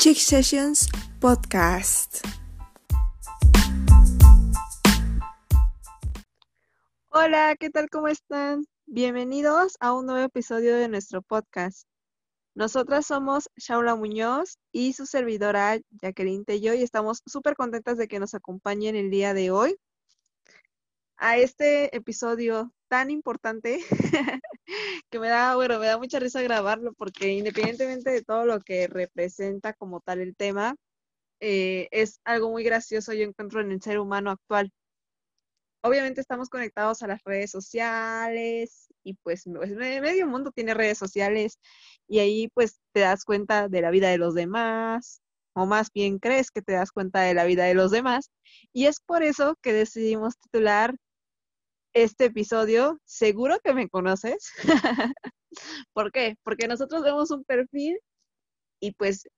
Chick Sessions Podcast. Hola, ¿qué tal? ¿Cómo están? Bienvenidos a un nuevo episodio de nuestro podcast. Nosotras somos Shaula Muñoz y su servidora Jacqueline Tello y estamos súper contentas de que nos acompañen el día de hoy a este episodio tan importante que me da, bueno, me da mucha risa grabarlo porque independientemente de todo lo que representa como tal el tema, eh, es algo muy gracioso yo encuentro en el ser humano actual. Obviamente estamos conectados a las redes sociales y pues, pues medio mundo tiene redes sociales y ahí pues te das cuenta de la vida de los demás, o más bien crees que te das cuenta de la vida de los demás. Y es por eso que decidimos titular este episodio, seguro que me conoces. ¿Por qué? Porque nosotros vemos un perfil y pues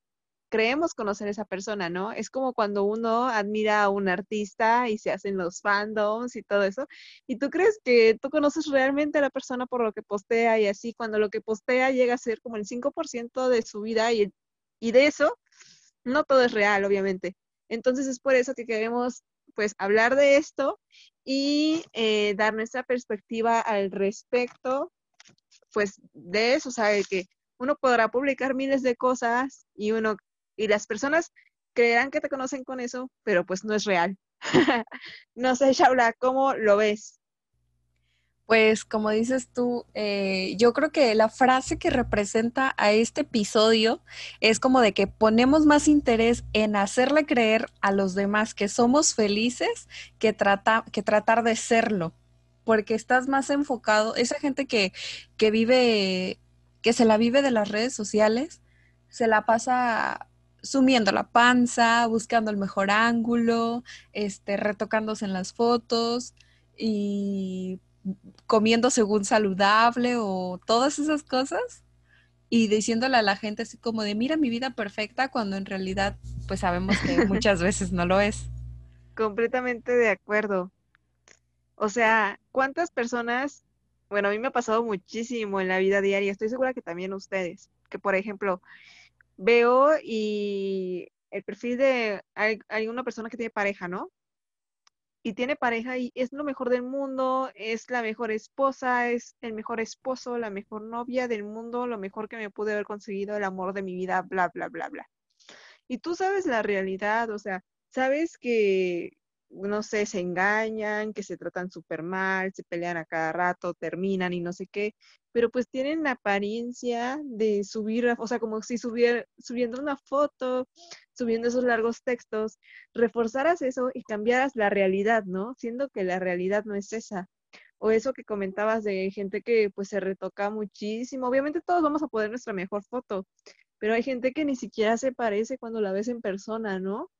creemos conocer a esa persona, ¿no? Es como cuando uno admira a un artista y se hacen los fandoms y todo eso, y tú crees que tú conoces realmente a la persona por lo que postea y así, cuando lo que postea llega a ser como el 5% de su vida y, y de eso, no todo es real, obviamente. Entonces es por eso que queremos pues hablar de esto y eh, dar nuestra perspectiva al respecto, pues de eso, sea, que uno podrá publicar miles de cosas y uno y las personas creerán que te conocen con eso, pero pues no es real. no sé, Shaula, ¿cómo lo ves? Pues como dices tú, eh, yo creo que la frase que representa a este episodio es como de que ponemos más interés en hacerle creer a los demás que somos felices que, trata, que tratar de serlo, porque estás más enfocado, esa gente que, que vive, que se la vive de las redes sociales, se la pasa sumiendo la panza, buscando el mejor ángulo, este, retocándose en las fotos y comiendo según saludable o todas esas cosas y diciéndole a la gente así como de mira mi vida perfecta cuando en realidad pues sabemos que muchas veces no lo es. Completamente de acuerdo. O sea, ¿cuántas personas, bueno, a mí me ha pasado muchísimo en la vida diaria, estoy segura que también ustedes, que por ejemplo, veo y el perfil de hay, una persona que tiene pareja, ¿no? Y tiene pareja y es lo mejor del mundo, es la mejor esposa, es el mejor esposo, la mejor novia del mundo, lo mejor que me pude haber conseguido, el amor de mi vida, bla, bla, bla, bla. Y tú sabes la realidad, o sea, sabes que, no sé, se engañan, que se tratan súper mal, se pelean a cada rato, terminan y no sé qué, pero pues tienen la apariencia de subir, o sea, como si subiera, subiendo una foto, subiendo esos largos textos, reforzaras eso y cambiaras la realidad, ¿no? Siendo que la realidad no es esa. O eso que comentabas de gente que pues se retoca muchísimo. Obviamente todos vamos a poner nuestra mejor foto, pero hay gente que ni siquiera se parece cuando la ves en persona, ¿no?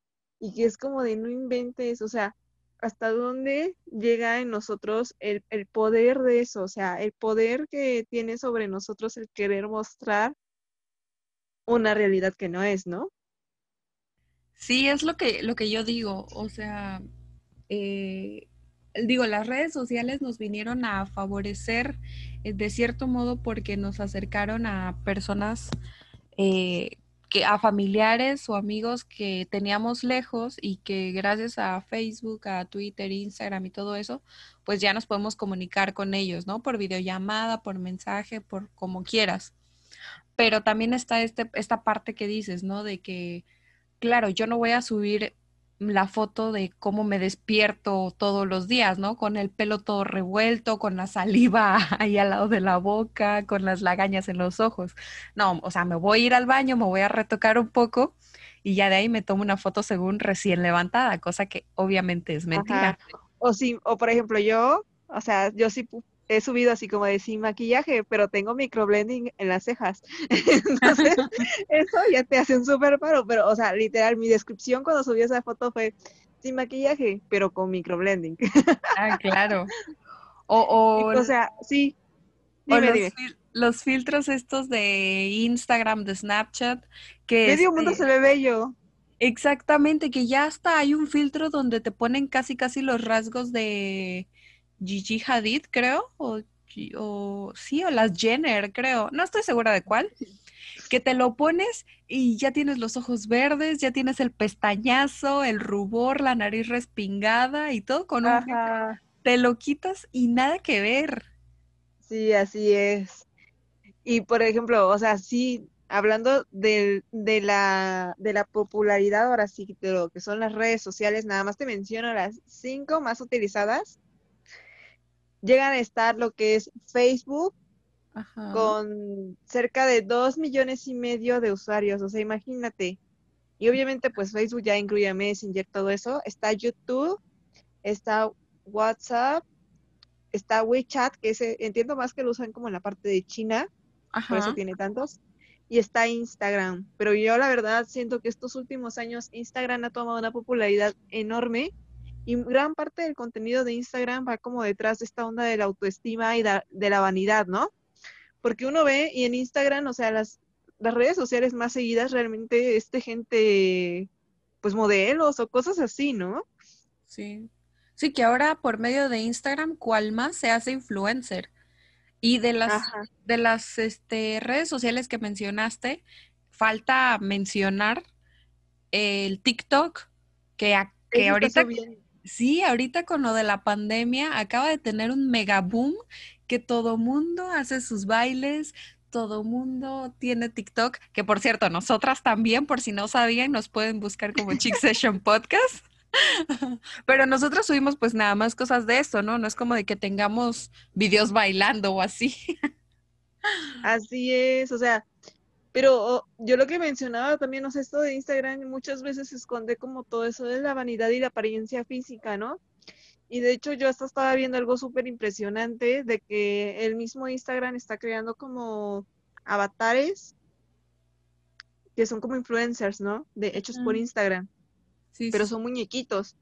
Y que es como de no inventes, o sea, hasta dónde llega en nosotros el, el, poder de eso, o sea, el poder que tiene sobre nosotros el querer mostrar una realidad que no es, ¿no? Sí, es lo que, lo que yo digo, o sea, eh, digo, las redes sociales nos vinieron a favorecer eh, de cierto modo porque nos acercaron a personas, eh, que, a familiares o amigos que teníamos lejos y que gracias a Facebook, a Twitter, Instagram y todo eso, pues ya nos podemos comunicar con ellos, ¿no? Por videollamada, por mensaje, por como quieras. Pero también está este, esta parte que dices, ¿no? De que claro, yo no voy a subir la foto de cómo me despierto todos los días, ¿no? Con el pelo todo revuelto, con la saliva ahí al lado de la boca, con las lagañas en los ojos. No, o sea, me voy a ir al baño, me voy a retocar un poco y ya de ahí me tomo una foto según recién levantada, cosa que obviamente es mentira. O sí, o por ejemplo yo, o sea, yo sí he subido así como de sin maquillaje, pero tengo microblending en las cejas. Entonces, eso ya te hace un súper paro, pero, o sea, literal, mi descripción cuando subí esa foto fue sin maquillaje, pero con microblending. Ah, claro. O, o, sea, sí. los, filtros estos de Instagram, de Snapchat, que... Medio mundo este se ve bello. Exactamente, que ya hasta hay un filtro donde te ponen casi casi los rasgos de Gigi Hadid, creo, o, o sí, o las Jenner, creo, no estoy segura de cuál, que te lo pones y ya tienes los ojos verdes, ya tienes el pestañazo, el rubor, la nariz respingada y todo con un... Te lo quitas y nada que ver. Sí, así es. Y por ejemplo, o sea, sí, hablando de, de, la, de la popularidad ahora sí de lo que son las redes sociales, nada más te menciono las cinco más utilizadas. Llegan a estar lo que es Facebook, con cerca de dos millones y medio de usuarios, o sea, imagínate. Y obviamente pues Facebook ya incluye Messenger, todo eso. Está YouTube, está WhatsApp, está WeChat, que ese, entiendo más que lo usan como en la parte de China, por eso tiene tantos. Y está Instagram, pero yo la verdad siento que estos últimos años Instagram ha tomado una popularidad enorme y gran parte del contenido de Instagram va como detrás de esta onda de la autoestima y de la vanidad, ¿no? porque uno ve y en Instagram, o sea, las, las redes sociales más seguidas realmente es de gente, pues modelos o cosas así, ¿no? Sí. Sí, que ahora por medio de Instagram, cual más se hace influencer. Y de las, de las este, redes sociales que mencionaste, falta mencionar el TikTok, que, que ahorita, sí, ahorita con lo de la pandemia acaba de tener un mega boom que todo mundo hace sus bailes, todo mundo tiene TikTok, que por cierto, nosotras también, por si no sabían, nos pueden buscar como Chick Session Podcast. Pero nosotros subimos pues nada más cosas de eso, ¿no? No es como de que tengamos videos bailando o así. Así es, o sea, pero yo lo que mencionaba también, o sea, esto de Instagram muchas veces se esconde como todo eso de la vanidad y la apariencia física, ¿no? Y de hecho yo hasta estaba viendo algo súper impresionante de que el mismo Instagram está creando como avatares que son como influencers, ¿no? De hechos por. Instagram. Sí, pero son muñequitos.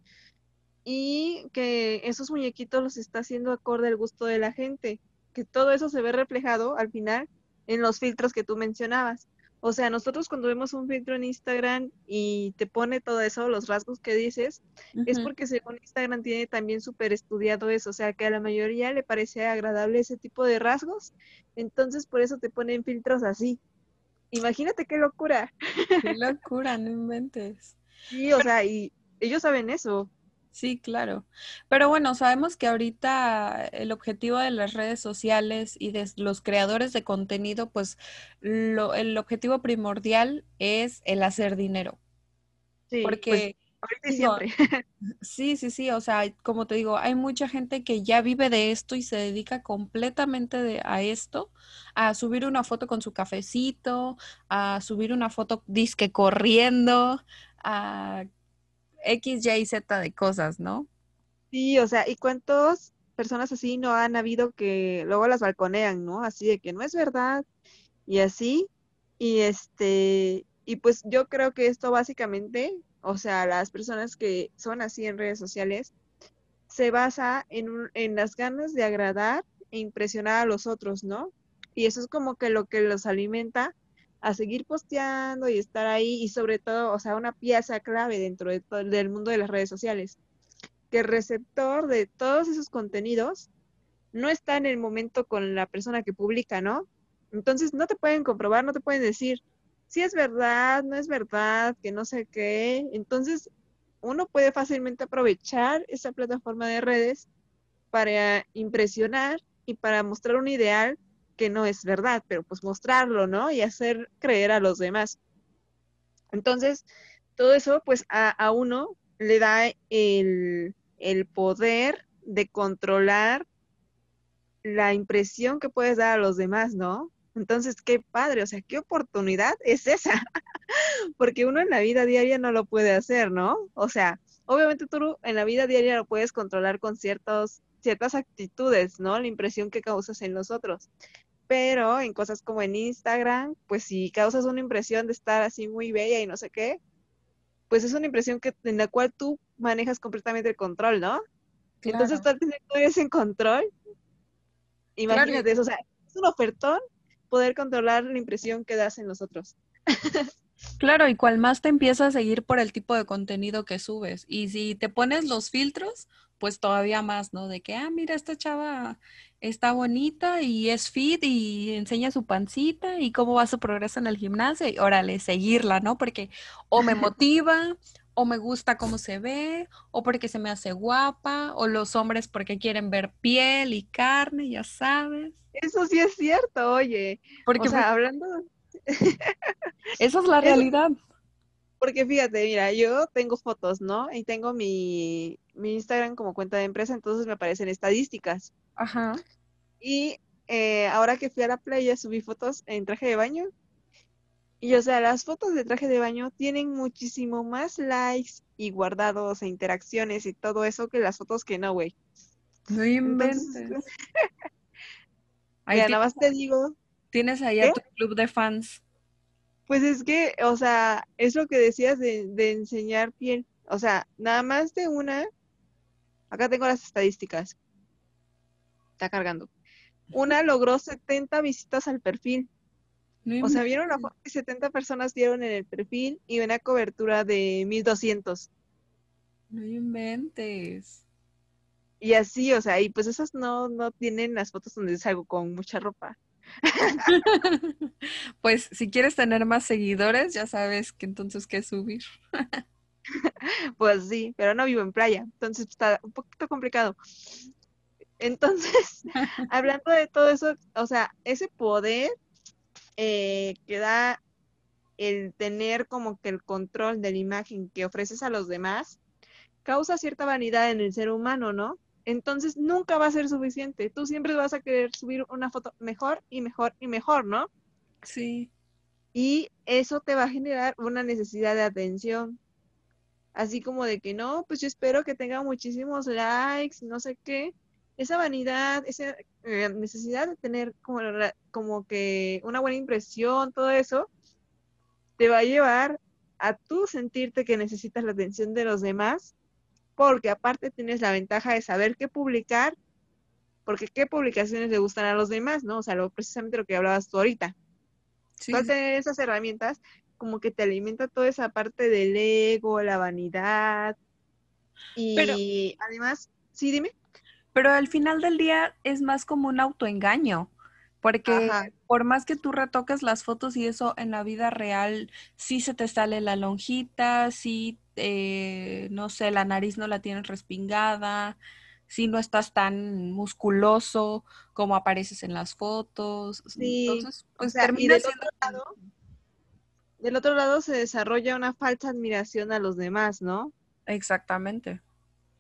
Y que esos muñequitos los está haciendo acorde al gusto de la gente. Que todo eso se ve reflejado al final en los filtros que tú mencionabas. O sea, nosotros cuando vemos un filtro en Instagram y te pone todo eso, los rasgos que dices, es porque según Instagram tiene también súper estudiado eso, o sea, que a la mayoría le parece agradable ese tipo de rasgos, entonces por eso te ponen filtros así. Imagínate qué locura. Qué locura, no inventes. Sí, o sea, y ellos saben eso. Sí, claro. Pero bueno, sabemos que ahorita el objetivo de las redes sociales y de los creadores de contenido, pues lo, el objetivo primordial es el hacer dinero. Sí, pues, porque siempre. sí, sí, sí, o sea, como te digo, hay mucha gente que ya vive de esto y se dedica completamente a esto, a subir una foto con su cafecito, a subir una foto disque corriendo, a X, Y, Z de cosas, ¿no? Sí, o sea, ¿y cuántas personas así no han habido que luego las balconean, ¿no? Así de que no es verdad y así. Y este, y pues yo creo que esto básicamente, o sea, las personas que son así en redes sociales, se basa en, en las ganas de agradar e impresionar a los otros, ¿no? Y eso es como que lo que los alimenta a seguir posteando y estar ahí y sobre todo, o sea, una pieza clave dentro del mundo de las redes sociales, que el receptor de todos esos contenidos no está en el momento con la persona que publica, ¿no? Entonces no te pueden comprobar, no te pueden decir si es verdad, no es verdad, que no sé qué. Entonces uno puede fácilmente aprovechar esa plataforma de redes para impresionar y para mostrar un ideal que no es verdad, pero pues mostrarlo, ¿no? Y hacer creer a los demás. Entonces, todo eso pues a, uno le da el, el poder de controlar la impresión que puedes dar a los demás, ¿no? Entonces, qué padre, o sea, qué oportunidad es esa, porque uno en la vida diaria no lo puede hacer, ¿no? O sea, obviamente tú en la vida diaria lo puedes controlar con ciertos, ciertas actitudes, ¿no? La impresión que causas en los otros pero en cosas como en Instagram, pues si causas una impresión de estar así muy bella y no sé qué, pues es una impresión que, en la cual tú manejas completamente el control, ¿no? Entonces estar teniendo ese control, imagínate eso, o sea, es un ofertón poder controlar la impresión que das en los otros. Claro, y cual más te empieza a seguir por el tipo de contenido que subes. Y si te pones los filtros, pues todavía más, ¿no? De que, ah, mira, esta chava está bonita y es fit y enseña su pancita y cómo va su progreso en el gimnasio y órale, seguirla, ¿no? Porque o me motiva o me gusta cómo se ve, o porque se me hace guapa, o los hombres porque quieren ver piel y carne, ya sabes. Eso sí es cierto, oye. Porque o sea, hablando... Esa es la realidad. Porque fíjate, mira, yo tengo fotos, ¿no? Y tengo mi, mi Instagram como cuenta de empresa, entonces me aparecen estadísticas. Ajá. Y eh, ahora que fui a la playa subí fotos en traje de baño. Y o sea, las fotos de traje de baño tienen muchísimo más likes y guardados e interacciones y todo eso que las fotos que no, güey. No inventes. Ahí nada más te digo. Tienes ahí a tu club de fans. Pues es que, o sea, es lo que decías de, enseñar piel. O sea, nada más de una. Acá tengo las estadísticas. Está cargando. Una logró 70 visitas al perfil. o sea, vieron una foto que 70 personas dieron en el perfil y una cobertura de 1200. No inventes. Y así, o sea, y pues esas no, no tienen las fotos donde salgo con mucha ropa. pues si quieres tener más seguidores, ya sabes que entonces qué subir. pues sí, pero no vivo en playa, entonces está un poquito complicado. Entonces, hablando de todo eso, o sea, ese poder eh, que da el tener como que el control de la imagen que ofreces a los demás, causa cierta vanidad en el ser humano, ¿no? Entonces nunca va a ser suficiente. Tú siempre vas a querer subir una foto mejor y mejor y mejor, ¿no? Sí. Y eso te va a generar una necesidad de atención. Así como de que no, pues yo espero que tenga muchísimos likes, no sé qué. Esa vanidad, esa eh, necesidad de tener como, como que una buena impresión, todo eso, te va a llevar a tú sentirte que necesitas la atención de los demás porque aparte tienes la ventaja de saber qué publicar, porque qué publicaciones le gustan a los demás, ¿no? O sea, lo, precisamente lo que hablabas tú ahorita. Sí. tener esas herramientas como que te alimenta toda esa parte del ego, la vanidad. Y además, sí, dime. Pero al final del día es más como un autoengaño. Porque por más que tú retoques las fotos y eso en la vida real, sí se te sale la lonjita, sí, eh, no sé, la nariz no la tienes respingada, sí no estás tan musculoso como apareces en las fotos. Sí, Entonces, pues termina del Otro lado, del otro lado se desarrolla una falsa admiración a los demás, ¿no? Exactamente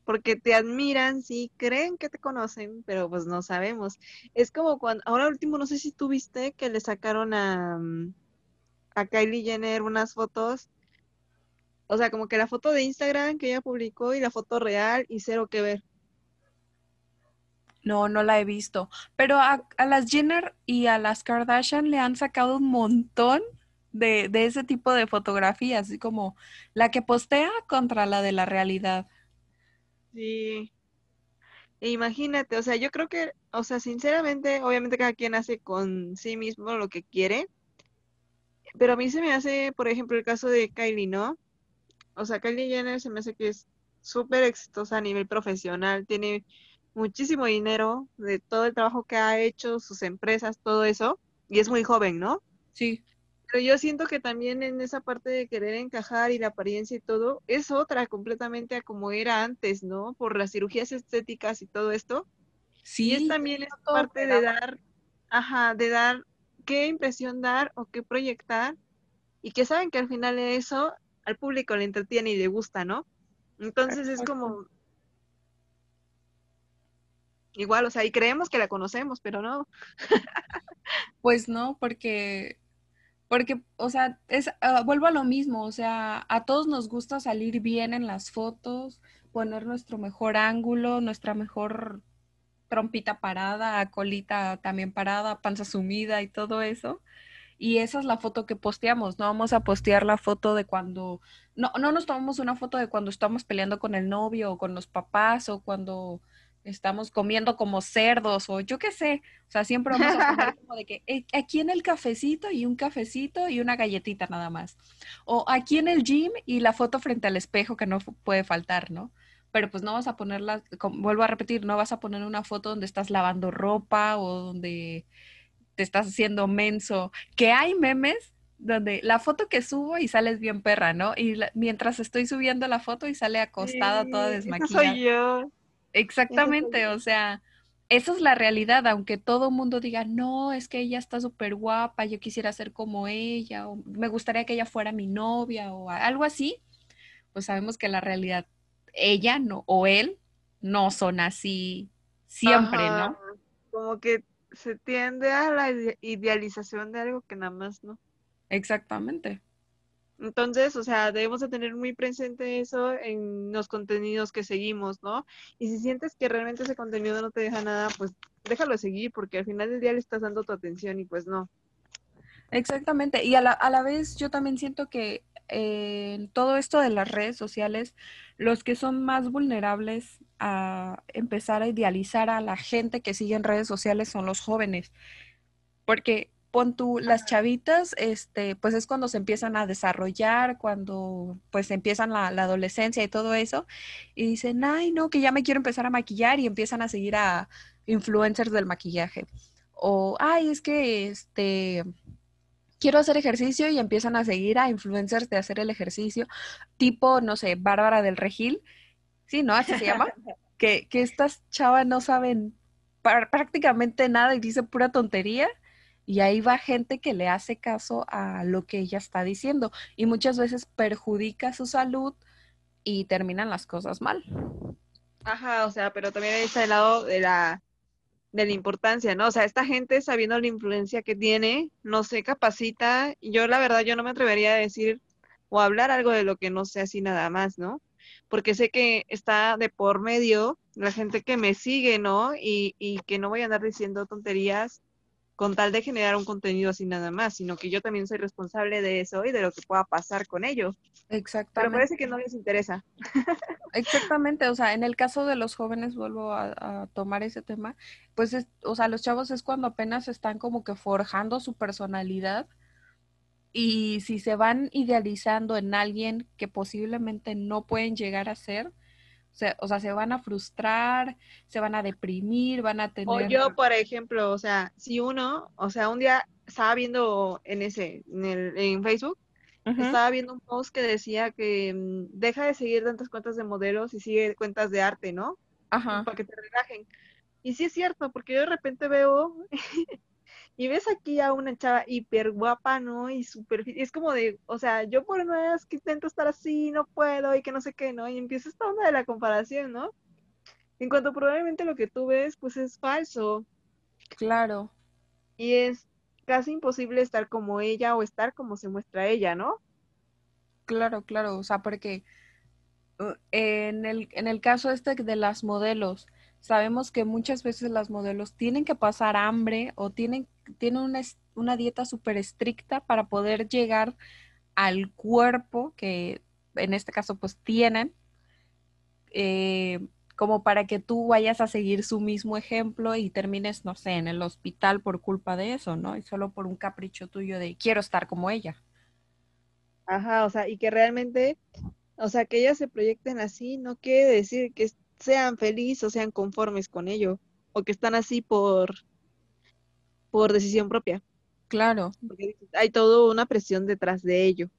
porque te admiran, sí, creen que te conocen, pero pues no sabemos. Es como cuando, ahora último, no sé si tú viste que le sacaron a, mm, a Kylie Jenner unas fotos, o sea, como que la foto de Instagram que ella publicó y la foto real y cero que ver. No, no la he visto. Pero a, a las Jenner y a las Kardashian le han sacado un montón de, de ese tipo de fotografías, así como la que postea contra la de la realidad. Sí. Imagínate, o sea, yo creo que, o sea, sinceramente, obviamente cada quien hace con sí mismo lo que quiere, pero a mí se me hace, por ejemplo, el caso de Kylie, ¿no? O sea, Kylie Jenner se me hace que es súper exitosa a nivel profesional, tiene muchísimo dinero de todo el trabajo que ha hecho, sus empresas, todo eso, y es muy joven, ¿no? Sí. Pero yo siento que también en esa parte de querer encajar y la apariencia y todo, es otra completamente a como era antes, ¿no? Por las cirugías estéticas y todo esto. Sí. Y es también esa parte de dar, ajá, de dar qué impresión dar o qué proyectar y que saben que al final eso al público le entretiene y le gusta, ¿no? Entonces es como igual, o sea, y creemos que la conocemos, pero no. pues no, porque porque, o sea, es, ah, vuelvo a lo mismo, o sea, a todos nos gusta salir bien en las fotos, poner nuestro mejor ángulo, nuestra mejor trompita parada, colita también parada, panza sumida y todo eso. Y esa es la foto que posteamos, no vamos a postear la foto de cuando, no, no nos tomamos una foto de cuando estamos peleando con el novio o con los papás o cuando estamos comiendo como cerdos o yo qué sé. O sea, siempre vamos a poner como de que eh, aquí en el cafecito y un cafecito y una galletita nada más. O aquí en el gym y la foto frente al espejo que no puede faltar, ¿no? pero pues no vas a ponerla, vuelvo a repetir, no vas a poner una foto donde estás lavando ropa o donde te estás haciendo menso, que hay memes donde la foto que subo y sales bien perra, ¿no? Y mientras estoy subiendo la foto y sale acostada toda desmaquillada. soy yo. Exactamente, o sea, esa es la realidad, aunque todo mundo diga, no, es que ella está súper guapa, yo quisiera ser como ella, o me gustaría que ella fuera mi novia, o algo así, pues sabemos que la realidad, ella no, o él, no son así siempre, ¿no? Como que se tiende a la idealización de algo que nada más no. Exactamente. Entonces, o sea, debemos de tener muy presente eso en los contenidos que seguimos, ¿no? Y si sientes que realmente ese contenido no te deja nada, pues déjalo seguir, porque al final del día le estás dando tu atención y pues no. Exactamente. Y a la, a la vez yo también siento que eh, todo esto de las redes sociales, los que son más vulnerables a empezar a idealizar a la gente que sigue en redes sociales son los jóvenes. Porque pon tú, las chavitas, este, pues es cuando se empiezan a desarrollar, cuando pues empiezan la, adolescencia y todo eso, y dicen, ay, no, que ya me quiero empezar a maquillar y empiezan a seguir a influencers del maquillaje. O, ay, es que, este, quiero hacer ejercicio y empiezan a seguir a influencers de hacer el ejercicio, tipo, no sé, Bárbara del Regil, sí, ¿no? Así se llama, que, que estas chavas no saben prácticamente nada y dicen pura tontería y ahí va gente que le hace caso a lo que ella está diciendo y muchas veces perjudica su salud y terminan las cosas mal. Ajá, o sea, pero también está el lado de la de la importancia, ¿no? O sea, esta gente sabiendo la influencia que tiene, no se capacita, yo la verdad yo no me atrevería a decir o hablar algo de lo que no sé así nada más, ¿no? Porque sé que está de por medio la gente que me sigue, ¿no? Y, y que no voy a andar diciendo tonterías con tal de generar un contenido así nada más, sino que yo también soy responsable de eso y de lo que pueda pasar con ello. Exactamente. Pero parece que no les interesa. Exactamente, o sea, en el caso de los jóvenes, vuelvo a, tomar ese tema, pues, o sea, los chavos es cuando apenas están como que forjando su personalidad y si se van idealizando en alguien que posiblemente no pueden llegar a ser, o sea, se van a frustrar, se van a deprimir, van a tener... O yo, por ejemplo, o sea, si uno, o sea, un día estaba viendo en ese, en, el, en Facebook, estaba viendo un post que decía que mm, deja de seguir tantas cuentas de modelos y sigue cuentas de arte, ¿no? Ajá. Para que te relajen. Y sí es cierto, porque yo de repente veo y ves aquí a una chava hiper guapa, ¿no? Y súper, es como de, o sea, yo por una vez que intento estar así, no puedo y que no sé qué, ¿no? Y empieza esta onda de la comparación, ¿no? En cuanto probablemente lo que tú ves, pues es falso. Claro. Y es casi imposible estar como ella o estar como se muestra ella, ¿no? Claro, claro, o sea, porque uh, en el, en el caso este de las modelos, sabemos que muchas veces las modelos tienen que pasar hambre o tienen, tienen una, una dieta súper estricta para poder llegar al cuerpo que en este caso pues tienen, eh, como para que tú vayas a seguir su mismo ejemplo y termines, no sé, en el hospital por culpa de eso, ¿no? Y solo por un capricho tuyo de quiero estar como ella. Ajá, o sea, y que realmente, o sea, que ellas se proyecten así, no quiere decir que sean felices o sean conformes con ello, o que están así por, por decisión propia. Claro. Porque hay toda una presión detrás de ello.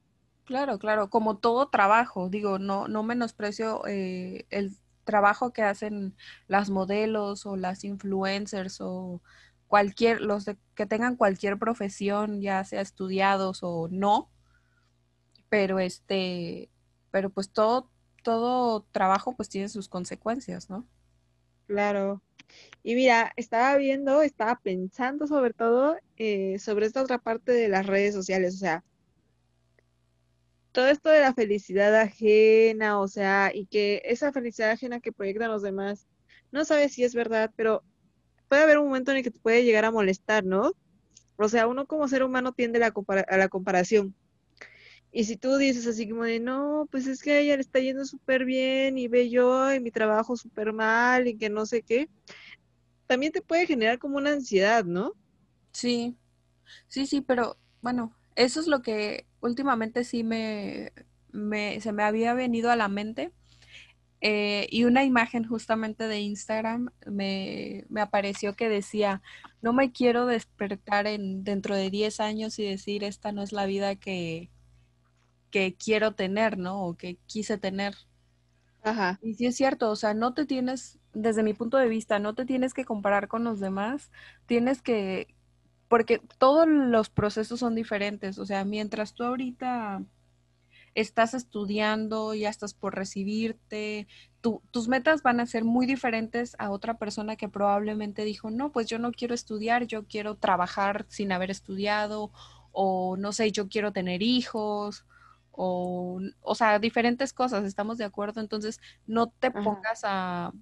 Claro, claro, como todo trabajo, digo, no, no menosprecio eh, el trabajo que hacen las modelos o las influencers o cualquier, los que tengan cualquier profesión, ya sea estudiados o no, pero este, pero pues todo, todo trabajo pues tiene sus consecuencias, ¿no? Claro. Y mira, estaba viendo, estaba pensando sobre todo eh, sobre esta otra parte de las redes sociales, o sea, todo esto de la felicidad ajena, o sea, y que esa felicidad ajena que proyectan los demás, no sabes si es verdad, pero puede haber un momento en el que te puede llegar a molestar, ¿no? O sea, uno como ser humano tiende a la, a la comparación. Y si tú dices así como de, no, pues es que a ella le está yendo súper bien y ve yo y mi trabajo súper mal y que no sé qué, también te puede generar como una ansiedad, ¿no? Sí, sí, sí, pero bueno, eso es lo que últimamente sí me, me se me había venido a la mente. eh, y una imagen justamente de Instagram me, me, apareció que decía, no me quiero despertar en, dentro de 10 años y decir, esta no es la vida que, que quiero tener, ¿no? O que quise tener. Ajá. Y sí es cierto, o sea, no te tienes, desde mi punto de vista, no te tienes que comparar con los demás, tienes que, porque todos los procesos son diferentes, o sea, mientras tú ahorita estás estudiando, ya estás por recibirte, tus metas van a ser muy diferentes a otra persona que probablemente dijo, no, pues yo no quiero estudiar, yo quiero trabajar sin haber estudiado, o no sé, yo quiero tener hijos, o, o sea, diferentes cosas, ¿estamos de acuerdo? Entonces, no te pongas a,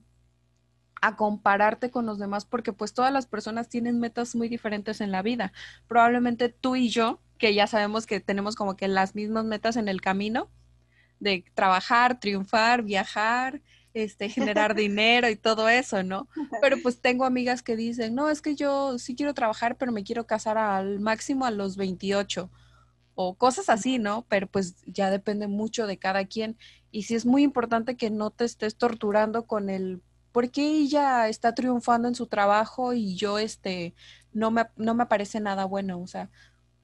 a compararte con los demás porque pues todas las personas tienen metas muy diferentes en la vida. Probablemente tú y yo que ya sabemos que tenemos como que las mismas metas en el camino de trabajar, triunfar, viajar, este, generar dinero y todo eso, ¿no? Pero pues tengo amigas que dicen, no, es que yo sí quiero trabajar, pero me quiero casar al máximo a los 28 o cosas así, ¿no? Pero pues ya depende mucho de cada quien. Y sí es muy importante que no te estés torturando con el, ¿por qué ella está triunfando en su trabajo y yo, este, no me, no me parece nada bueno? O sea,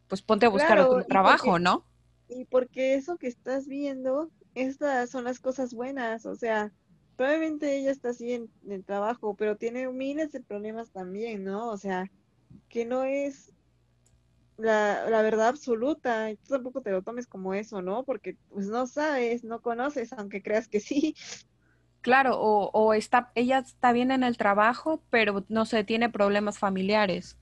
pues ponte a buscar otro trabajo, ¿no? Y porque eso que estás viendo, estas son las cosas buenas, o sea, probablemente ella está así en, el trabajo, pero tiene miles de problemas también, ¿no? O sea, que no es la, la, verdad absoluta, y tú tampoco te lo tomes como eso, ¿no? Porque pues no sabes, no conoces, aunque creas que sí. Claro, o, o está, ella está bien en el trabajo, pero no sé, tiene problemas familiares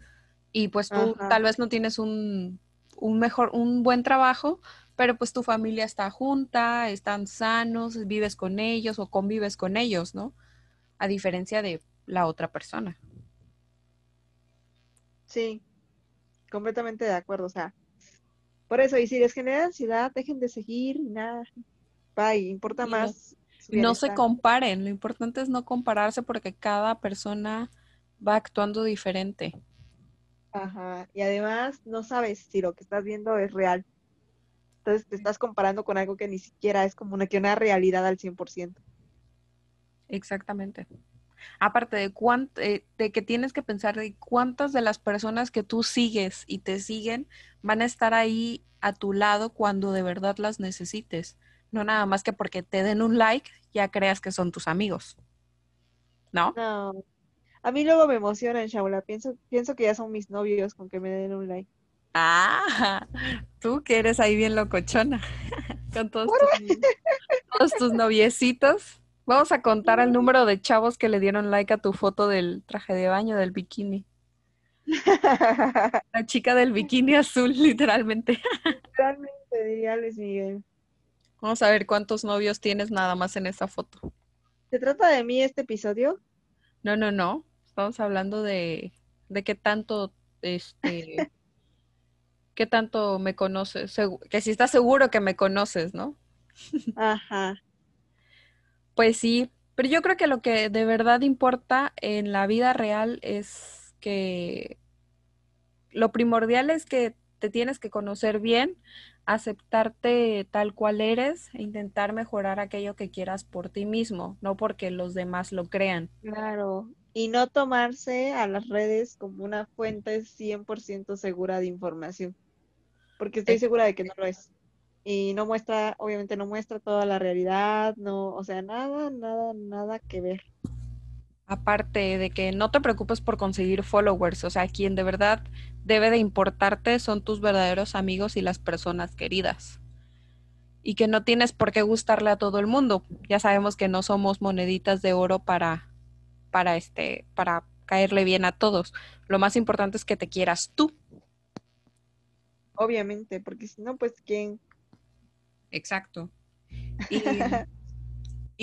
y pues tú tal vez no tienes un, un, mejor, un buen trabajo, pero pues tu familia está junta, están sanos, vives con ellos o convives con ellos, ¿no? A diferencia de la otra persona. Sí, completamente de acuerdo, o sea, por eso, y si les genera ansiedad, dejen de seguir, nada, bye, importa más. No se comparen, lo importante es no compararse porque cada persona va actuando diferente. Ajá, y además no sabes si lo que estás viendo es real. Entonces te estás comparando con algo que ni siquiera es como una, que una realidad al 100%. Exactamente. Aparte de, cuánto, eh, de que tienes que pensar de cuántas de las personas que tú sigues y te siguen van a estar ahí a tu lado cuando de verdad las necesites. No nada más que porque te den un like ya creas que son tus amigos. ¿No? No, a mí luego me emocionan, Shaula. Pienso, pienso que ya son mis novios con que me den un like. Ah, tú que eres ahí bien locochona. con todos tus, todos tus noviecitos. Vamos a contar el número de chavos que le dieron like a tu foto del traje de baño, del bikini. La chica del bikini azul, literalmente. Literalmente, diría Luis Miguel. Vamos a ver cuántos novios tienes nada más en esa foto. ¿Se trata de mí este episodio? No, no, no. Estamos hablando de, de qué tanto, este, qué tanto me conoces, que si estás seguro que me conoces, ¿no? Ajá. Pues sí, pero yo creo que lo que de verdad importa en la vida real es que lo primordial es que te tienes que conocer bien, aceptarte tal cual eres e intentar mejorar aquello que quieras por ti mismo, no porque los demás lo crean. Claro, y no tomarse a las redes como una fuente 100% segura de información, porque estoy segura de que no lo es. Y no muestra, obviamente no muestra toda la realidad, no, o sea, nada, nada, nada que ver. Aparte de que no te preocupes por conseguir followers, o sea, quien de verdad debe de importarte son tus verdaderos amigos y las personas queridas. Y que no tienes por qué gustarle a todo el mundo. Ya sabemos que no somos moneditas de oro para para este, para caerle bien a todos. Lo más importante es que te quieras tú. Obviamente, porque si no, pues quién. Exacto. Y,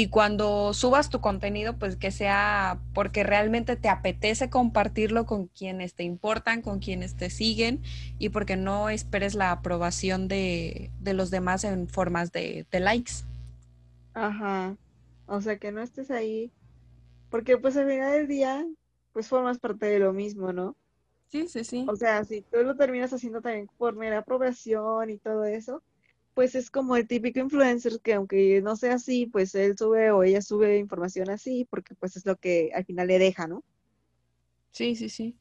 cuando subas tu contenido, pues que sea porque realmente te apetece compartirlo con quienes te importan, con quienes te siguen y porque no esperes la aprobación de, de los demás en formas de, de likes. Ajá. O sea, que no estés ahí porque pues al final del día, pues formas parte de lo mismo, ¿no? Sí, sí, sí. O sea, si tú lo terminas haciendo también por mera aprobación y todo eso, pues es como el típico influencer que aunque no sea así, pues él sube o ella sube información así, porque pues es lo que al final le deja, ¿no? Sí, sí, sí.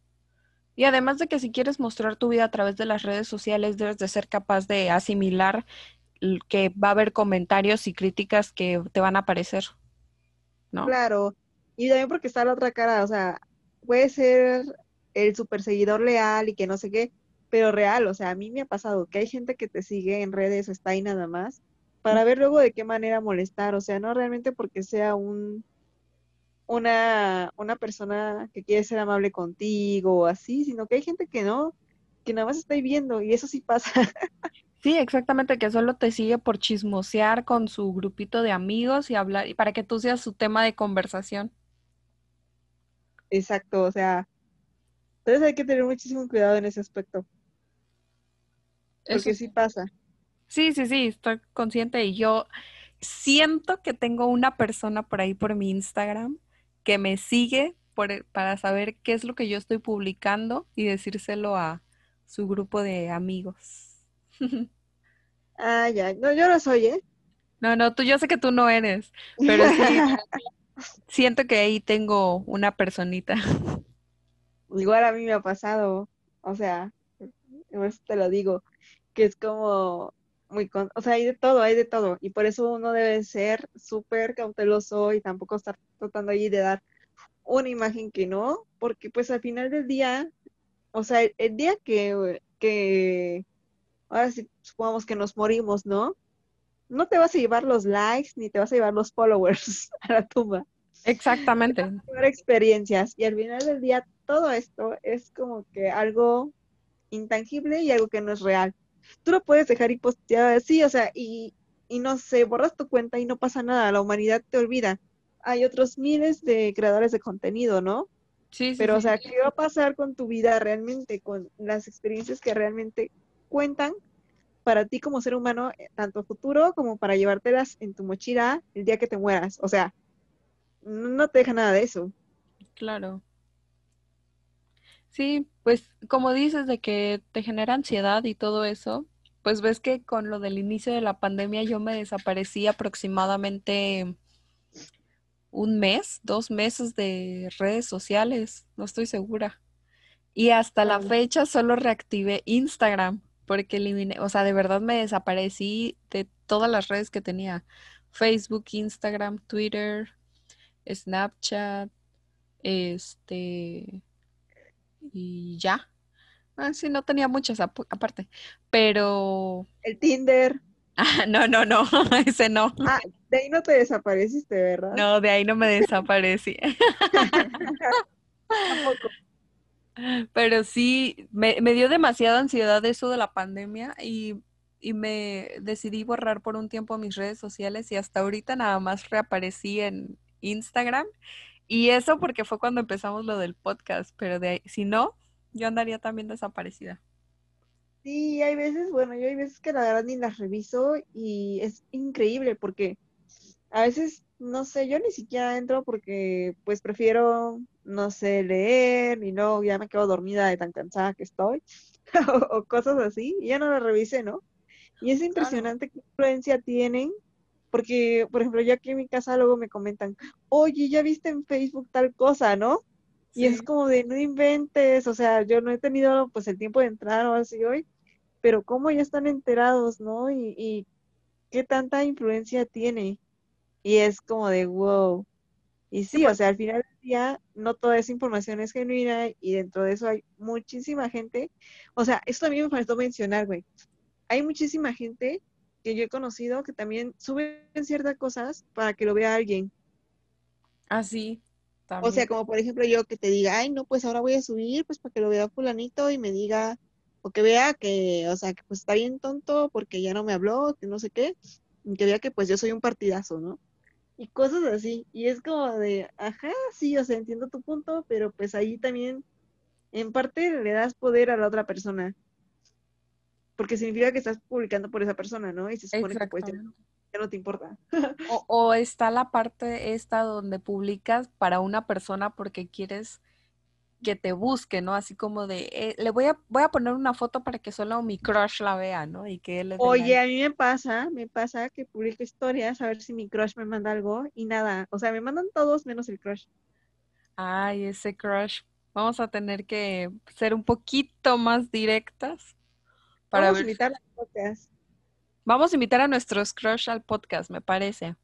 Y además de que si quieres mostrar tu vida a través de las redes sociales, debes de ser capaz de asimilar que va a haber comentarios y críticas que te van a aparecer. ¿No? Claro. Y también porque está la otra cara, o sea, puede ser el super seguidor leal y que no sé qué, pero real, o sea, a mí me ha pasado que hay gente que te sigue en redes o está ahí nada más para ver luego de qué manera molestar, o sea, no realmente porque sea un una, una persona que quiere ser amable contigo o así, sino que hay gente que no, que nada más está ahí viendo y eso sí pasa. Sí, exactamente, que solo te sigue por chismosear con su grupito de amigos y hablar, y para que tú seas su tema de conversación. Exacto, o sea, entonces hay que tener muchísimo cuidado en ese aspecto. Porque sí pasa. Sí, sí, sí, estoy consciente y yo siento que tengo una persona por ahí por mi Instagram que me sigue por, para saber qué es lo que yo estoy publicando y decírselo a su grupo de amigos. ah, ya, no, yo no soy, ¿eh? No, no, tú, yo sé que tú no eres, pero sí, siento que ahí tengo una personita. Igual a mí me ha pasado, o sea, te lo digo, que es como muy, o sea, hay de todo, hay de todo, y por eso uno debe ser súper cauteloso y tampoco estar tratando ahí de dar una imagen que no, porque pues al final del día, o sea, el, día que, que, ahora sí, supongamos que nos morimos, ¿no? No te vas a llevar los likes ni te vas a llevar los followers a la tumba. Exactamente. experiencias y al final del día todo esto es como que algo intangible y algo que no es real. Tú lo puedes dejar y postear así, o sea, y, y no sé, borras tu cuenta y no pasa nada, la humanidad te olvida. Hay otros miles de creadores de contenido, ¿no? Sí, sí. Pero, o sea, ¿qué va a pasar con tu vida realmente, con las experiencias que realmente cuentan para ti como ser humano, eh, tanto futuro como para llevártelas en tu mochila el día que te mueras? O sea, no te deja nada de eso. Claro. Sí, pues como dices de que te genera ansiedad y todo eso, pues ves que con lo del inicio de la pandemia yo me desaparecí aproximadamente un mes, dos meses de redes sociales, no estoy segura. Y hasta la fecha solo reactivé Instagram porque eliminé, o sea, de verdad me desaparecí de todas las redes que tenía. Facebook, Instagram, Twitter, Snapchat, este, y ya. Ah, sí, no tenía muchas aparte, pero... El Tinder. Ah, no, no, no, ese no. Ah, de ahí no te desapareciste, ¿verdad? No, de ahí no me desaparecí. Tampoco. Pero sí, me, me, dio demasiada ansiedad eso de la pandemia y, y, me decidí borrar por un tiempo mis redes sociales y hasta ahorita nada más reaparecí en Instagram y eso porque fue cuando empezamos lo del podcast, pero de ahí, si no, yo andaría también desaparecida. Sí, hay veces, bueno, yo hay veces que la verdad ni las reviso y es increíble porque a veces, no sé, yo ni siquiera entro porque pues prefiero, no sé, leer y no, ya me quedo dormida de tan cansada que estoy o, cosas así y ya no las revisé, ¿no? Y es impresionante qué influencia tienen porque, por ejemplo, yo aquí en mi casa luego me comentan, oye, ya viste en Facebook tal cosa, ¿no? Y es como de, no inventes, o sea, yo no he tenido pues el tiempo de entrar o así hoy, pero cómo ya están enterados, ¿no? Y, y qué tanta influencia tiene. Y es como de, wow. Y sí, o sea, al final del día, no toda esa información es genuina y dentro de eso hay muchísima gente. O sea, esto también me faltó mencionar, güey. Hay muchísima gente que yo he conocido que también suben ciertas cosas para que lo vea alguien. Ah, sí. O sea, como por ejemplo yo que te diga, ay, no, pues ahora voy a subir, pues para que lo vea fulanito y me diga, o que vea que, o sea, que pues está bien tonto porque ya no me habló, que no sé qué, y que vea que pues yo soy un partidazo, ¿no? Y cosas así. Y es como de, ajá, sí, o sea, entiendo tu punto, pero pues ahí también, en parte, le das poder a la otra persona porque significa que estás publicando por esa persona, ¿no? Y se supone que pues ya, no te importa. o, está la parte esta donde publicas para una persona porque quieres que te busque, ¿no? Así como de, eh, le voy a, voy a poner una foto para que solo mi crush la vea, ¿no? Y que él Oye, a mí me pasa, me pasa que publico historias a ver si mi crush me manda algo y nada. O sea, me mandan todos menos el crush. Ay, ese crush. Vamos a tener que ser un poquito más directas para Vamos a invitar a podcast. Vamos a invitar a nuestros crush al podcast, me parece.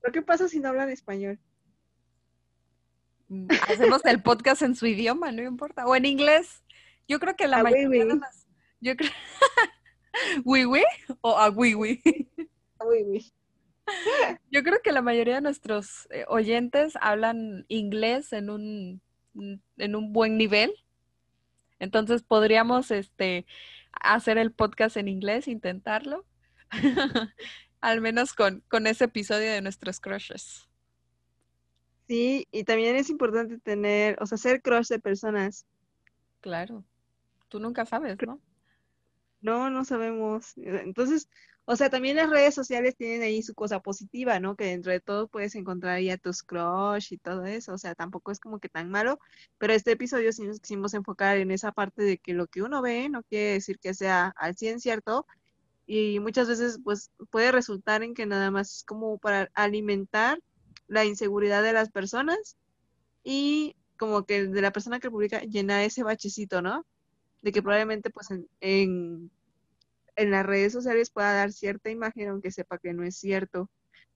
¿Pero qué pasa si no hablan español? Mm, Hacemos el podcast en su idioma, no importa. O en inglés. Yo creo que la A mayoría de wiwi. las- Yo creo... ¿Wiwi o a wiwi? Uy, uy. Yo creo que la mayoría de nuestros eh, oyentes hablan inglés en un, en un buen nivel. Entonces podríamos este, hacer el podcast en inglés, intentarlo. Al menos con, con ese episodio de nuestros crushes. Sí, y también es importante tener, o sea, ser crush de personas. Claro. Tú nunca sabes, ¿no? No, no sabemos. Entonces, o sea, también las redes sociales tienen ahí su cosa positiva, ¿no? Que dentro de todo puedes encontrar ahí a tus crush y todo eso. O sea, tampoco es como que tan malo. Pero este episodio sí nos quisimos enfocar en esa parte de que lo que uno ve no quiere decir que sea al 100 cierto. Y muchas veces, pues, puede resultar en que nada más es como para alimentar la inseguridad de las personas y como que de la persona que publica llenar ese bachecito, ¿no? De que probablemente pues en, en, en las redes sociales pueda dar cierta imagen aunque sepa que no es cierto,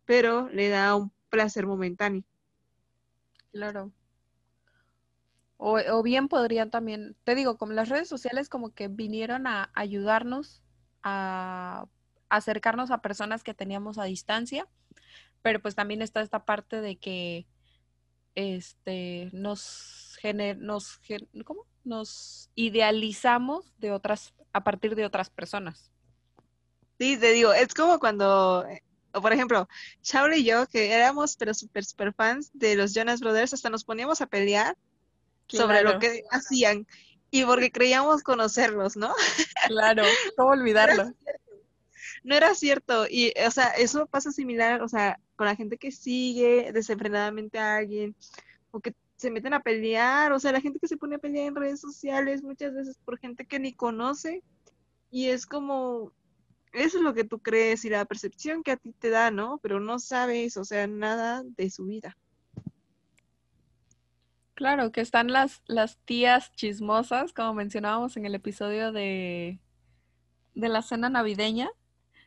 pero le da un placer momentáneo. Claro. O, o bien podrían también, te digo, como las redes sociales como que vinieron a ayudarnos a acercarnos a personas que teníamos a distancia, pero pues también está esta parte de que este nos gener, ¿cómo? Nos idealizamos de otras a partir de otras personas. Sí, te digo, es como cuando, eh, por ejemplo, Shaula y yo, que éramos pero súper, súper fans de los Jonas Brothers, hasta nos poníamos a pelear sobre lo que hacían y porque creíamos conocerlos, ¿no? Claro, ¿cómo olvidarlo? No era cierto. Y, o sea, eso pasa similar, o sea, con la gente que sigue desenfrenadamente a alguien o que se meten a pelear, o sea, la gente que se pone a pelear en redes sociales muchas veces por gente que ni conoce y es como, eso es lo que tú crees y la percepción que a ti te da, ¿no? Pero no sabes, o sea, nada de su vida. Claro, que están las, las tías chismosas, como mencionábamos en el episodio de, de la cena navideña.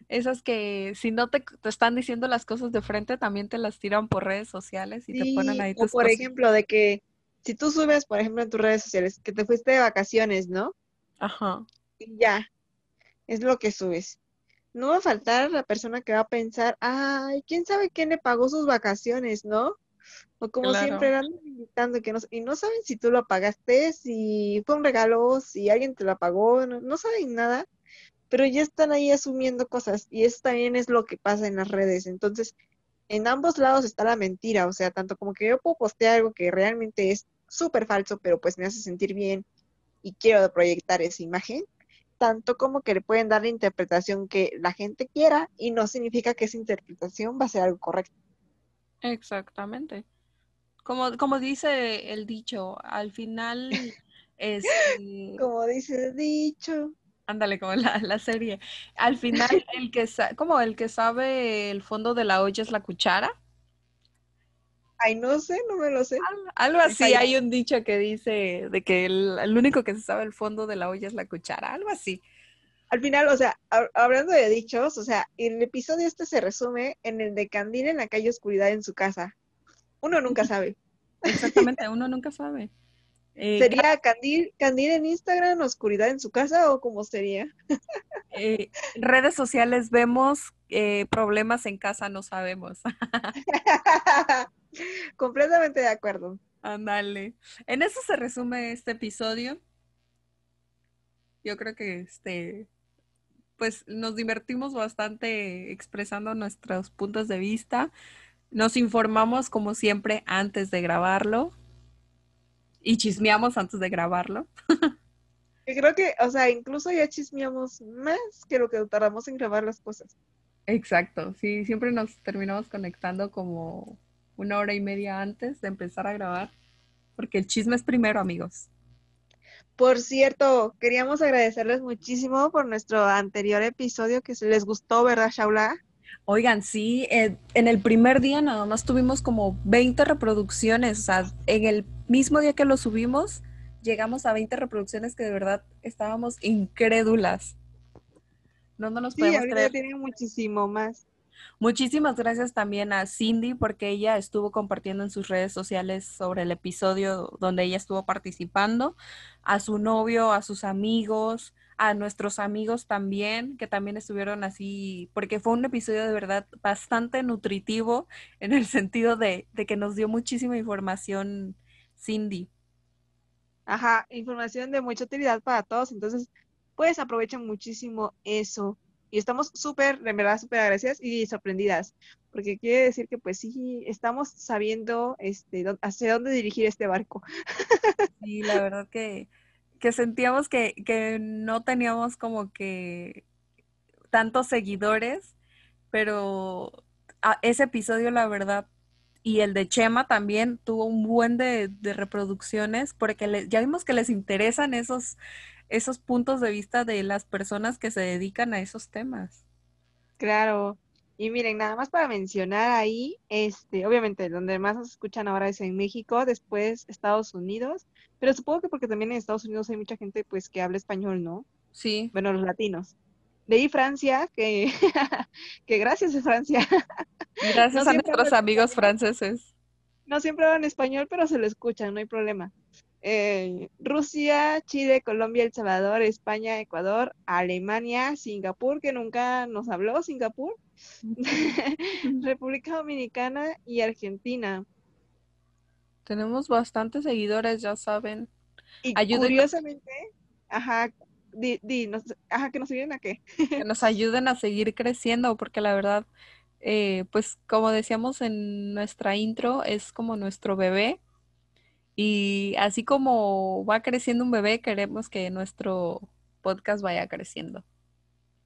Esas que si no te, te están diciendo las cosas de frente, también te las tiran por redes sociales y te ponen ahí o tus por cosas. ejemplo, de que si tú subes, por ejemplo, en tus redes sociales, que te fuiste de vacaciones, ¿no? Ajá, Y ya, es lo que subes. No va a faltar la persona que va a pensar, ay, quién sabe quién le pagó sus vacaciones, ¿no? O como Claro. siempre andan invitando que no, y no saben si tú lo pagaste, si fue un regalo, si alguien te lo pagó, no, no saben nada, pero ya están ahí asumiendo cosas y eso también es lo que pasa en las redes. Entonces, en ambos lados está la mentira, o sea, tanto como que yo puedo postear algo que realmente es súper falso, pero pues me hace sentir bien y quiero proyectar esa imagen, tanto como que le pueden dar la interpretación que la gente quiera y no significa que esa interpretación va a ser algo correcto. exactamente. Como, como dice el dicho, al final, este, Como dice el dicho. Ándale, como la, la serie, al final el que como el que sabe el fondo de la olla es la cuchara. Ay, no sé, no me lo sé. Algo- Algo así, hay un dicho que dice de que el, el único que se sabe el fondo de la olla es la cuchara, algo así. Al final, o sea, hab- hablando de dichos, o sea, el episodio este se resume en el de Candil en la calle oscuridad en su casa. Uno nunca sabe. Exactamente, uno nunca sabe. Eh, ¿Sería Candil en Instagram, oscuridad en su casa o cómo sería? eh, redes sociales vemos, eh, problemas en casa no sabemos. Completamente de acuerdo. Ándale. En eso se resume este episodio. Yo creo que este, pues nos divertimos bastante expresando nuestros puntos de vista. Nos informamos como siempre antes de grabarlo y chismeamos antes de grabarlo. Creo que, o sea, incluso ya chismeamos más que lo que tardamos en grabar las cosas. Exacto, sí, siempre nos terminamos conectando como una hora y media antes de empezar a grabar. porque el chisme es primero, amigos. Por cierto, queríamos agradecerles muchísimo por nuestro anterior episodio que se les gustó, ¿verdad, Shaula? Oigan, sí, eh, en el primer día nada más tuvimos como 20 reproducciones, o sea, en el mismo día que lo subimos, llegamos a 20 reproducciones que de verdad estábamos incrédulas. No, no nos Sí, podemos ahorita creer. tiene muchísimo más. Muchísimas gracias también a Cindy porque ella estuvo compartiendo en sus redes sociales sobre el episodio donde ella estuvo participando, a su novio, a sus amigos, a nuestros amigos también, que también estuvieron así, porque fue un episodio de verdad bastante nutritivo en el sentido de, de que nos dio muchísima información Cindy. Ajá, información de mucha utilidad para todos, entonces, pues aprovechen muchísimo eso. Y estamos súper, de verdad, súper agradecidas y sorprendidas, porque quiere decir que pues sí, estamos sabiendo este, hacia dónde dirigir este barco. Y la verdad que, que sentíamos que, que no teníamos como que tantos seguidores, pero ese episodio, la verdad, y el de Chema también tuvo un buen de, de reproducciones, porque ya vimos que les interesan esos, esos puntos de vista de las personas que se dedican a esos temas. Claro. Y miren, nada más para mencionar ahí, este, obviamente, donde más nos escuchan ahora es en México, después Estados Unidos, pero supongo que porque también en Estados Unidos hay mucha gente pues que habla español, ¿no? Sí, Bueno, los latinos. De ahí Francia, que, que gracias a Francia. gracias No a nuestros amigos español. franceses. No siempre hablan español, pero se lo escuchan, no hay problema. Eh, Rusia, Chile, Colombia, El Salvador, España, Ecuador, Alemania, Singapur, que nunca nos habló, Singapur, República Dominicana y Argentina. Tenemos bastantes seguidores, ya saben. Y Ayúdenos. curiosamente, ajá, di, di, nos- ajá, que nos ayuden a qué. que nos ayuden a seguir creciendo, porque la verdad, eh, pues como decíamos en nuestra intro, es como nuestro bebé. Y así como va creciendo un bebé, queremos que nuestro podcast vaya creciendo.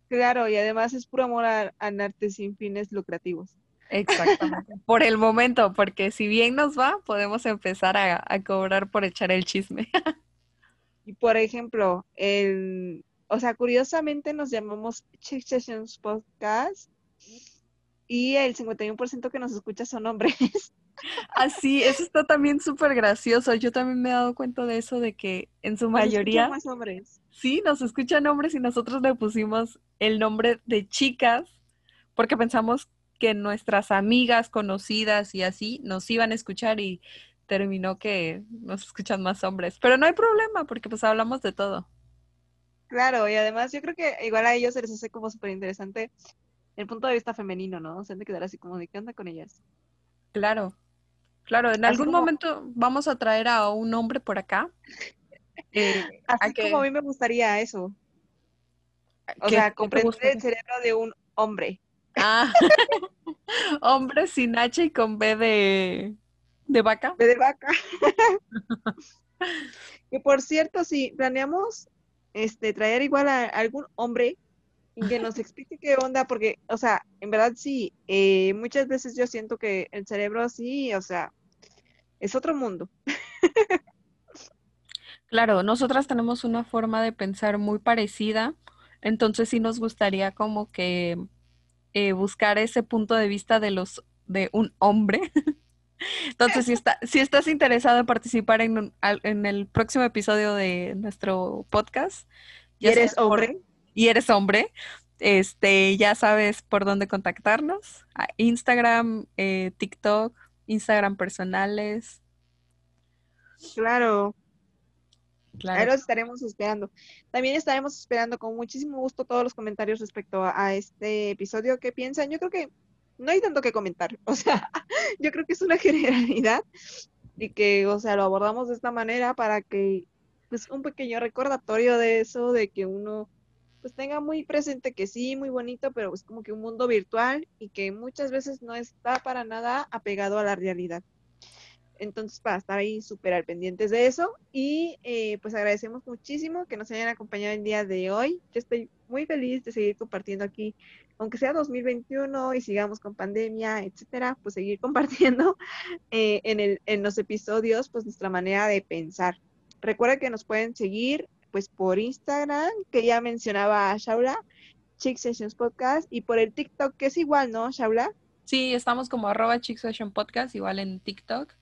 Claro, y además es puro amor a- al arte sin fines lucrativos. Exactamente. Por el momento, porque si bien nos va, podemos empezar a, a cobrar por echar el chisme. Y por ejemplo, el, o sea, curiosamente nos llamamos Chick Sessions Podcast y el 51% que nos escucha son hombres. Así, eso está también súper gracioso. Yo también me he dado cuenta de eso, de que en su mayoría... más hombres. Sí, nos escuchan hombres y nosotros le pusimos el nombre de chicas porque pensamos que nuestras amigas conocidas y así nos iban a escuchar y terminó que nos escuchan más hombres. Pero no hay problema porque pues hablamos de todo. Claro, y además yo creo que igual a ellos se les hace como súper interesante el punto de vista femenino, ¿no? Se han de quedar así como de qué con ellas. Claro, claro, en Así algún como- momento vamos a traer a un hombre por acá. eh, a Así que- como a mí me gustaría eso. O sea, comprender el cerebro de un hombre. Ah, hombre sin H y con B de, de vaca. Ve de vaca. Que por cierto, si planeamos este traer igual a algún hombre y que nos explique qué onda, porque, o sea, en verdad sí, eh, muchas veces yo siento que el cerebro sí, o sea, es otro mundo. Claro, nosotras tenemos una forma de pensar muy parecida, entonces sí nos gustaría como que eh, buscar ese punto de vista de los de un hombre. Entonces, si está, si estás interesado en participar en, un- en el próximo episodio de nuestro podcast, ¿Y ya eres sabes por- hombre? Y eres hombre, este, ya sabes por dónde contactarnos. A Instagram, eh, TikTok, Instagram personales. Claro, Claro. ahí los estaremos esperando. También estaremos esperando con muchísimo gusto todos los comentarios respecto a, a este episodio. ¿Qué piensan? Yo creo que no hay tanto que comentar. O sea, yo creo que es una generalidad y que, o sea, lo abordamos de esta manera para que, pues, un pequeño recordatorio de eso, de que uno, pues, tenga muy presente que sí, muy bonito, pero es como que un mundo virtual y que muchas veces no está para nada apegado a la realidad. Entonces, para estar ahí súper al pendientes de eso. Y eh, pues agradecemos muchísimo que nos hayan acompañado el día de hoy. Yo estoy muy feliz de seguir compartiendo aquí, aunque sea 2021 y sigamos con pandemia, etcétera, pues seguir compartiendo eh, en, el, en los episodios, pues nuestra manera de pensar. Recuerda que nos pueden seguir pues por Instagram, que ya mencionaba Shaula, Chick Sessions Podcast, y por el TikTok, que es igual, ¿no, Shaula? Sí, estamos como arroba Chick Session Podcast, igual en TikTok,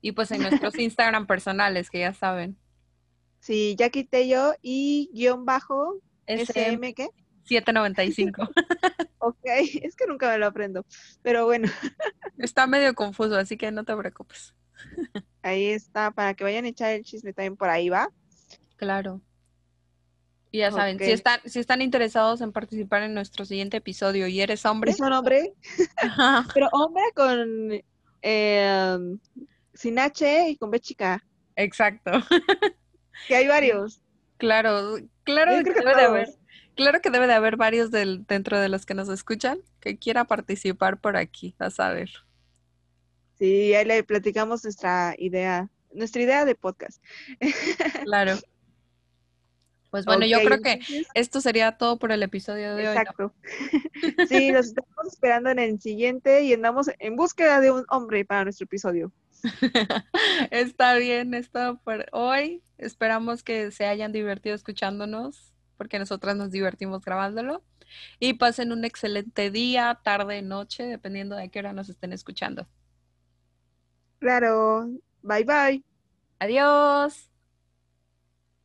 y pues en nuestros Instagram personales, que ya saben. Sí, ya quité yo, y guion bajo, SM, ¿qué? 795. ok, es que nunca me lo aprendo, pero bueno. Está medio confuso, así que no te preocupes. Ahí está, para que vayan a echar el chisme también por ahí, ¿va? Claro. Y ya saben, si están, si están interesados en participar en nuestro siguiente episodio y eres hombre. Es un hombre. Pero hombre con em, sin H y con B chica. Exacto. que hay varios. Claro, claro que, debe de haber. Claro que debe de haber varios del, dentro de los que nos escuchan que quiera participar por aquí, a saber. Sí, ahí le platicamos nuestra idea, nuestra idea de podcast. Claro. Pues bueno, yo creo que esto sería todo por el episodio de hoy. Exacto. sí, nos estamos esperando en el siguiente y andamos en búsqueda de un hombre para nuestro episodio. Está bien, esto por hoy. Esperamos que se hayan divertido escuchándonos, porque nosotras nos divertimos grabándolo. Y pasen un excelente día, tarde, noche, dependiendo de qué hora nos estén escuchando. Claro. Bye bye. Adiós.